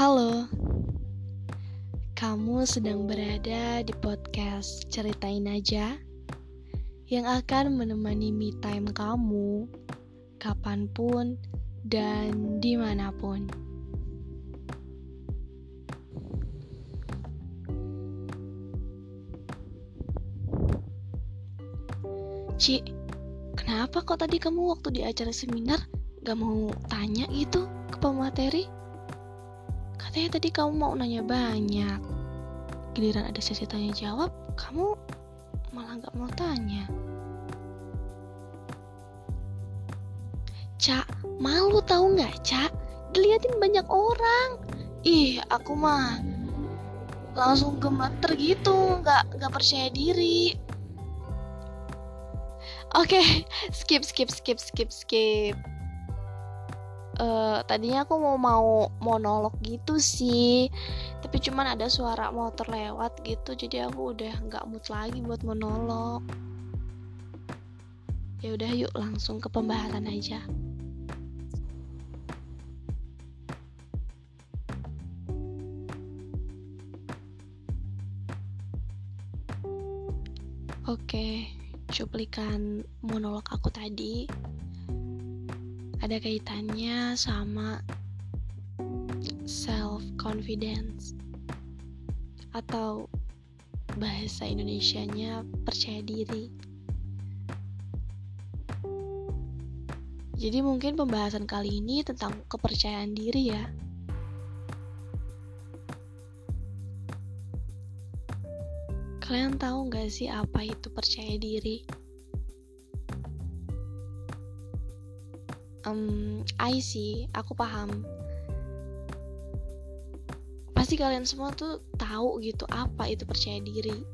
Halo, kamu sedang berada di podcast Ceritain Aja yang akan menemani me time kamu kapan pun dan di mana pun. Ci, kenapa kok tadi kamu waktu di acara seminar gak mau tanya gitu ke pemateri? Katanya tadi kamu mau nanya banyak. Giliran ada sesi tanya jawab, kamu malah gak mau tanya. Cak, malu tahu nggak, Cak? Diliatin banyak orang. Ih, aku mah langsung gemeter gitu, nggak nggak percaya diri. Oke, okay, skip, skip, skip, skip, skip. Uh, tadinya aku mau mau monolog gitu sih, tapi cuman ada suara motor lewat gitu, jadi aku udah nggak mood lagi buat monolog. Ya udah, yuk langsung ke pembahasan aja. Oke. Cuplikan monolog aku tadi ada kaitannya sama self confidence atau bahasa Indonesianya percaya diri. Jadi mungkin pembahasan kali ini tentang kepercayaan diri ya. Kalian tahu gak sih apa itu percaya diri? Um, I see, aku paham. Pasti kalian semua tuh tahu gitu apa itu percaya diri.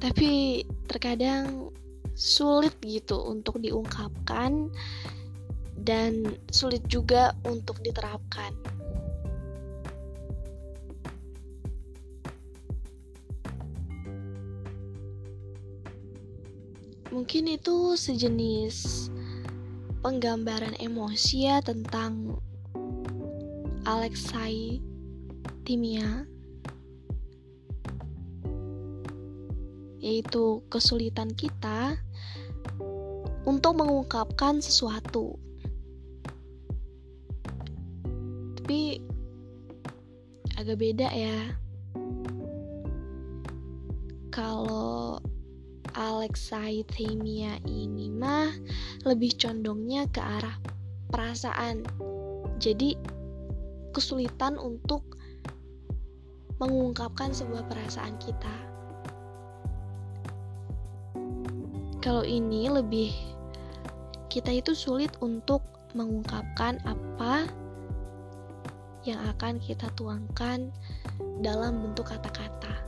Tapi terkadang sulit gitu untuk diungkapkan dan sulit juga untuk diterapkan. Mungkin itu sejenis penggambaran emosi ya tentang Alexei Timia yaitu kesulitan kita untuk mengungkapkan sesuatu. Tapi agak beda ya. Kalau alexithymia ini mah lebih condongnya ke arah perasaan. Jadi kesulitan untuk mengungkapkan sebuah perasaan kita. Kalau ini lebih kita itu sulit untuk mengungkapkan apa yang akan kita tuangkan dalam bentuk kata-kata.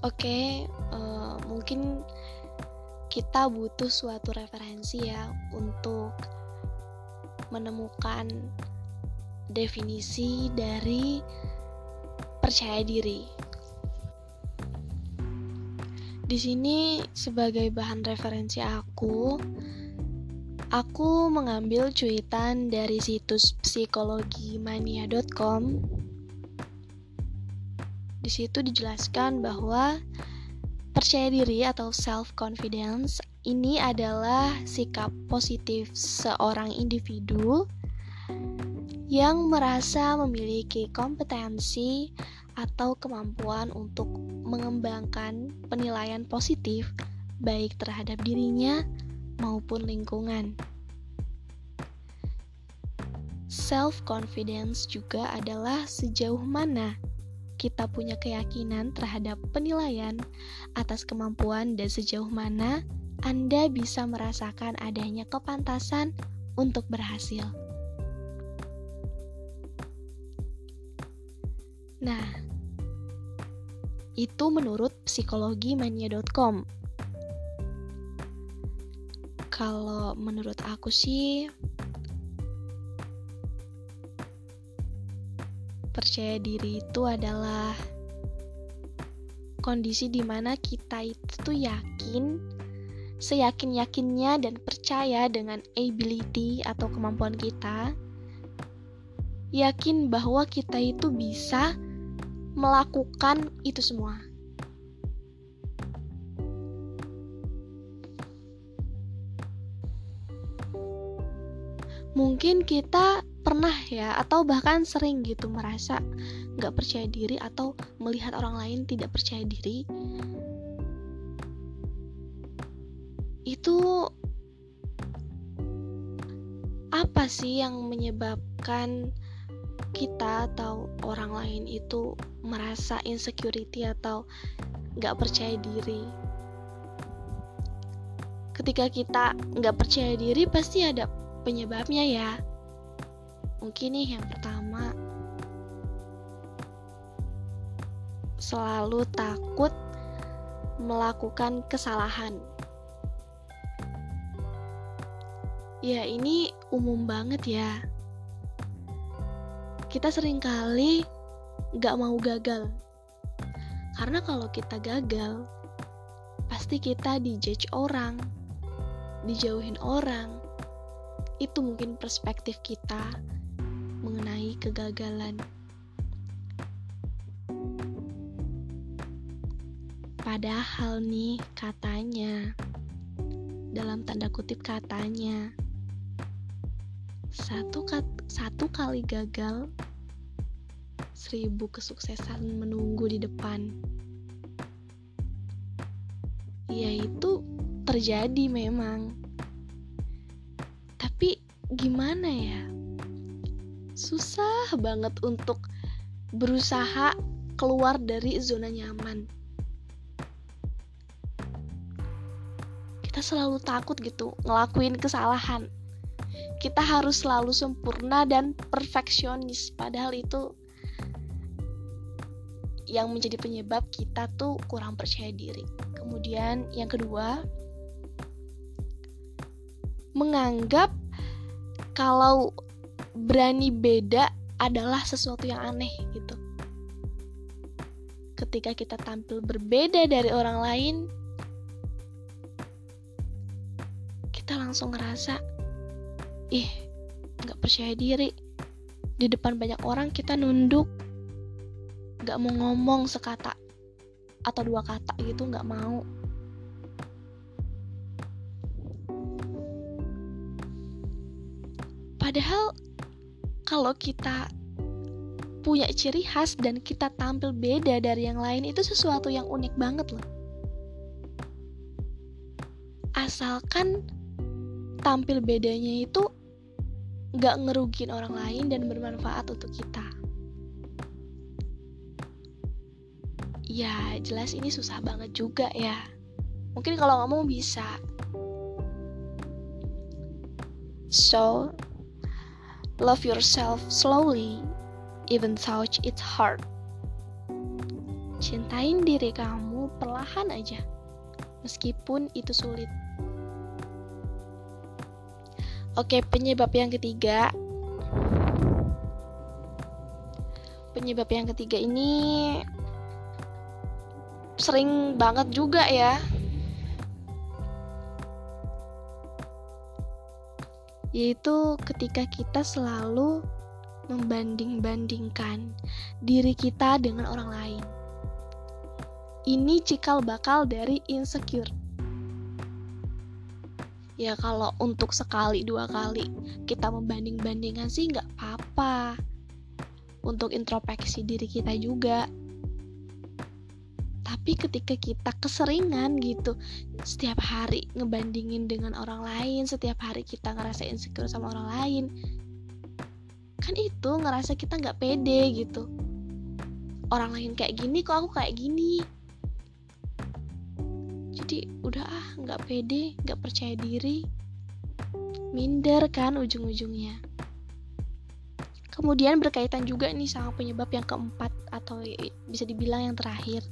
Oke, okay, uh, eh, mungkin kita butuh suatu referensi ya untuk menemukan definisi dari percaya diri. Di sini sebagai bahan referensi aku, aku mengambil cuitan dari situs psikologimania.com di situ dijelaskan bahwa percaya diri atau self confidence ini adalah sikap positif seorang individu yang merasa memiliki kompetensi atau kemampuan untuk mengembangkan penilaian positif baik terhadap dirinya maupun lingkungan. Self confidence juga adalah sejauh mana kita punya keyakinan terhadap penilaian atas kemampuan dan sejauh mana Anda bisa merasakan adanya kepantasan untuk berhasil. Nah, itu menurut psikologimania.com. Kalau menurut aku sih, percaya diri itu adalah kondisi di mana kita itu yakin seyakin-yakinnya dan percaya dengan ability atau kemampuan kita yakin bahwa kita itu bisa melakukan itu semua. Mungkin kita pernah ya atau bahkan sering gitu merasa nggak percaya diri atau melihat orang lain tidak percaya diri itu apa sih yang menyebabkan kita atau orang lain itu merasa insecurity atau nggak percaya diri ketika kita nggak percaya diri pasti ada penyebabnya ya. Mungkin nih yang pertama selalu takut melakukan kesalahan. Ya, ini umum banget ya. Kita sering kali gak mau gagal. Karena kalau kita gagal, pasti kita dijudge orang, dijauhin orang, itu mungkin perspektif kita mengenai kegagalan. Padahal nih katanya. Dalam tanda kutip katanya. Satu kat, satu kali gagal seribu kesuksesan menunggu di depan. Yaitu terjadi memang. Gimana ya susah banget untuk berusaha keluar dari zona nyaman. Kita selalu takut gitu ngelakuin kesalahan. Kita harus selalu sempurna dan perfeksionis padahal itu yang menjadi penyebab kita tuh kurang percaya diri. Kemudian yang kedua menganggap kalau berani beda adalah sesuatu yang aneh gitu. Ketika kita tampil berbeda dari orang lain, kita langsung ngerasa, ih, nggak percaya diri. Di depan banyak orang kita nunduk, nggak mau ngomong sekata atau dua kata gitu, nggak mau. Padahal kalau kita punya ciri khas dan kita tampil beda dari yang lain itu sesuatu yang unik banget loh. Asalkan tampil bedanya itu gak ngerugin orang lain dan bermanfaat untuk kita. Ya jelas ini susah banget juga ya. Mungkin kalau ngomong bisa. So, Love yourself slowly, even touch it's hard. Cintain diri kamu perlahan aja, meskipun itu sulit. Oke, penyebab yang ketiga. Penyebab yang ketiga ini sering banget juga ya yaitu ketika kita selalu membanding-bandingkan diri kita dengan orang lain. Ini cikal bakal dari insecure. Ya kalau untuk sekali dua kali kita membanding-bandingkan sih nggak apa-apa. Untuk introspeksi diri kita juga tapi ketika kita keseringan gitu setiap hari ngebandingin dengan orang lain setiap hari kita ngerasa insecure sama orang lain kan itu ngerasa kita nggak pede gitu. Orang lain kayak gini kok aku kayak gini? Jadi udah ah nggak pede nggak percaya diri minder kan ujung-ujungnya. Kemudian berkaitan juga nih sama penyebab yang keempat atau bisa dibilang yang terakhir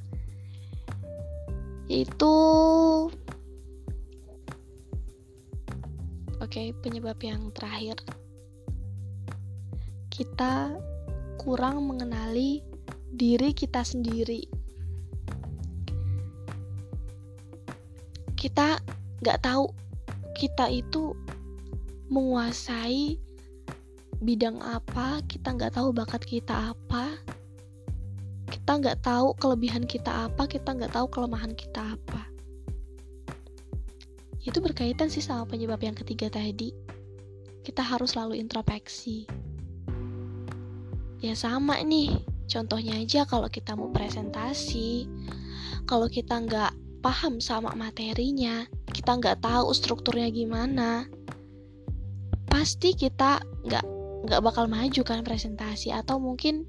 yaitu oke okay, penyebab yang terakhir. Kita kurang mengenali diri kita sendiri. Kita nggak tahu kita itu menguasai bidang apa kita nggak tahu bakat kita apa kita nggak tahu kelebihan kita apa kita nggak tahu kelemahan kita apa. Itu berkaitan sih sama penyebab yang ketiga tadi. Kita harus selalu introspeksi. Ya sama nih contohnya aja kalau kita mau presentasi kalau kita nggak paham sama materinya kita nggak tahu strukturnya gimana pasti kita nggak nggak bakal maju kan presentasi atau mungkin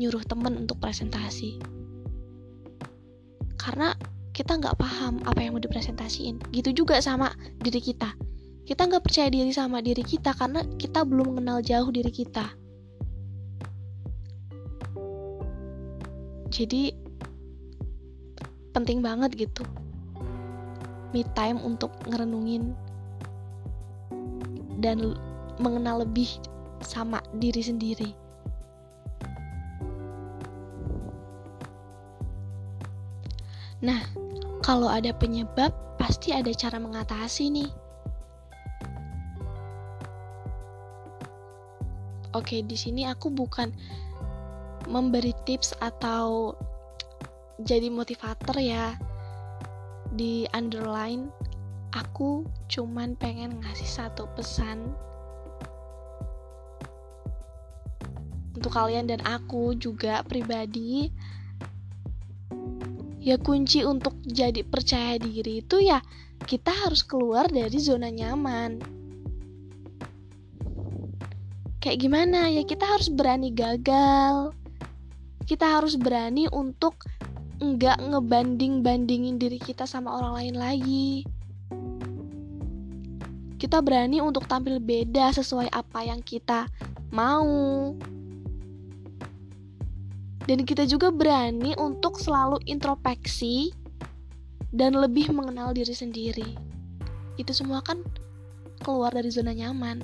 nyuruh temen untuk presentasi. Karena kita nggak paham apa yang mau dipresentasiin. Gitu juga sama diri kita. Kita nggak percaya diri sama diri kita karena kita belum mengenal jauh diri kita. Jadi penting banget gitu. Me time untuk ngerenungin dan mengenal lebih sama diri sendiri. Nah, kalau ada penyebab, pasti ada cara mengatasi nih. Oke, di sini aku bukan memberi tips atau jadi motivator ya di underline aku cuman pengen ngasih satu pesan untuk kalian dan aku juga pribadi ya kunci untuk jadi percaya diri itu ya kita harus keluar dari zona nyaman kayak gimana ya kita harus berani gagal kita harus berani untuk nggak ngebanding-bandingin diri kita sama orang lain lagi. Kita berani untuk tampil beda sesuai apa yang kita mau. Dan kita juga berani untuk selalu introspeksi dan lebih mengenal diri sendiri. Itu semua kan keluar dari zona nyaman.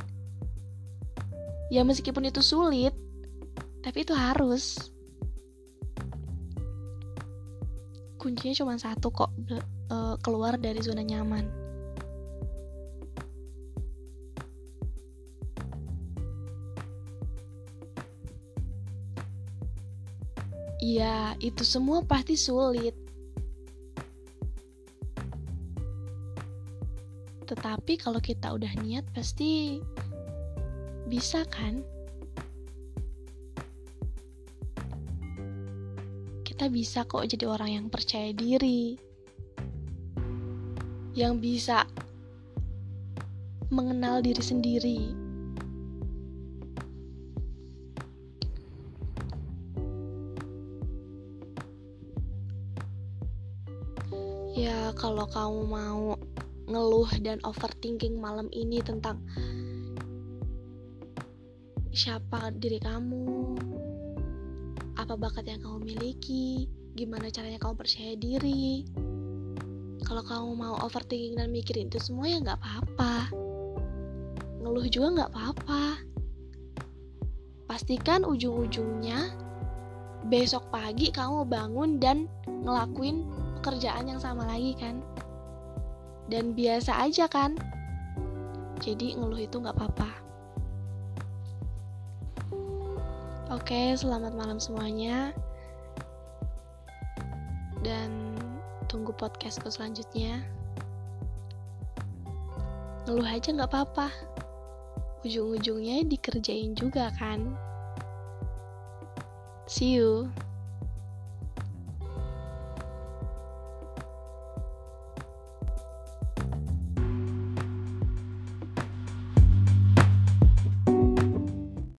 Ya meskipun itu sulit, tapi itu harus. kuncinya cuma satu kok uh, keluar dari zona nyaman Iya, itu semua pasti sulit. Tetapi kalau kita udah niat pasti bisa kan? kita bisa kok jadi orang yang percaya diri, yang bisa mengenal diri sendiri. Kalau kamu mau ngeluh dan overthinking malam ini tentang siapa diri kamu, apa bakat yang kamu miliki, gimana caranya kamu percaya diri. Kalau kamu mau overthinking dan mikirin itu semua ya nggak apa-apa. Ngeluh juga nggak apa-apa. Pastikan ujung-ujungnya besok pagi kamu bangun dan ngelakuin pekerjaan yang sama lagi kan. Dan biasa aja kan. Jadi ngeluh itu nggak apa-apa. Oke, selamat malam semuanya. Dan tunggu podcastku selanjutnya. Ngeluh aja nggak apa-apa. Ujung-ujungnya dikerjain juga kan. See you.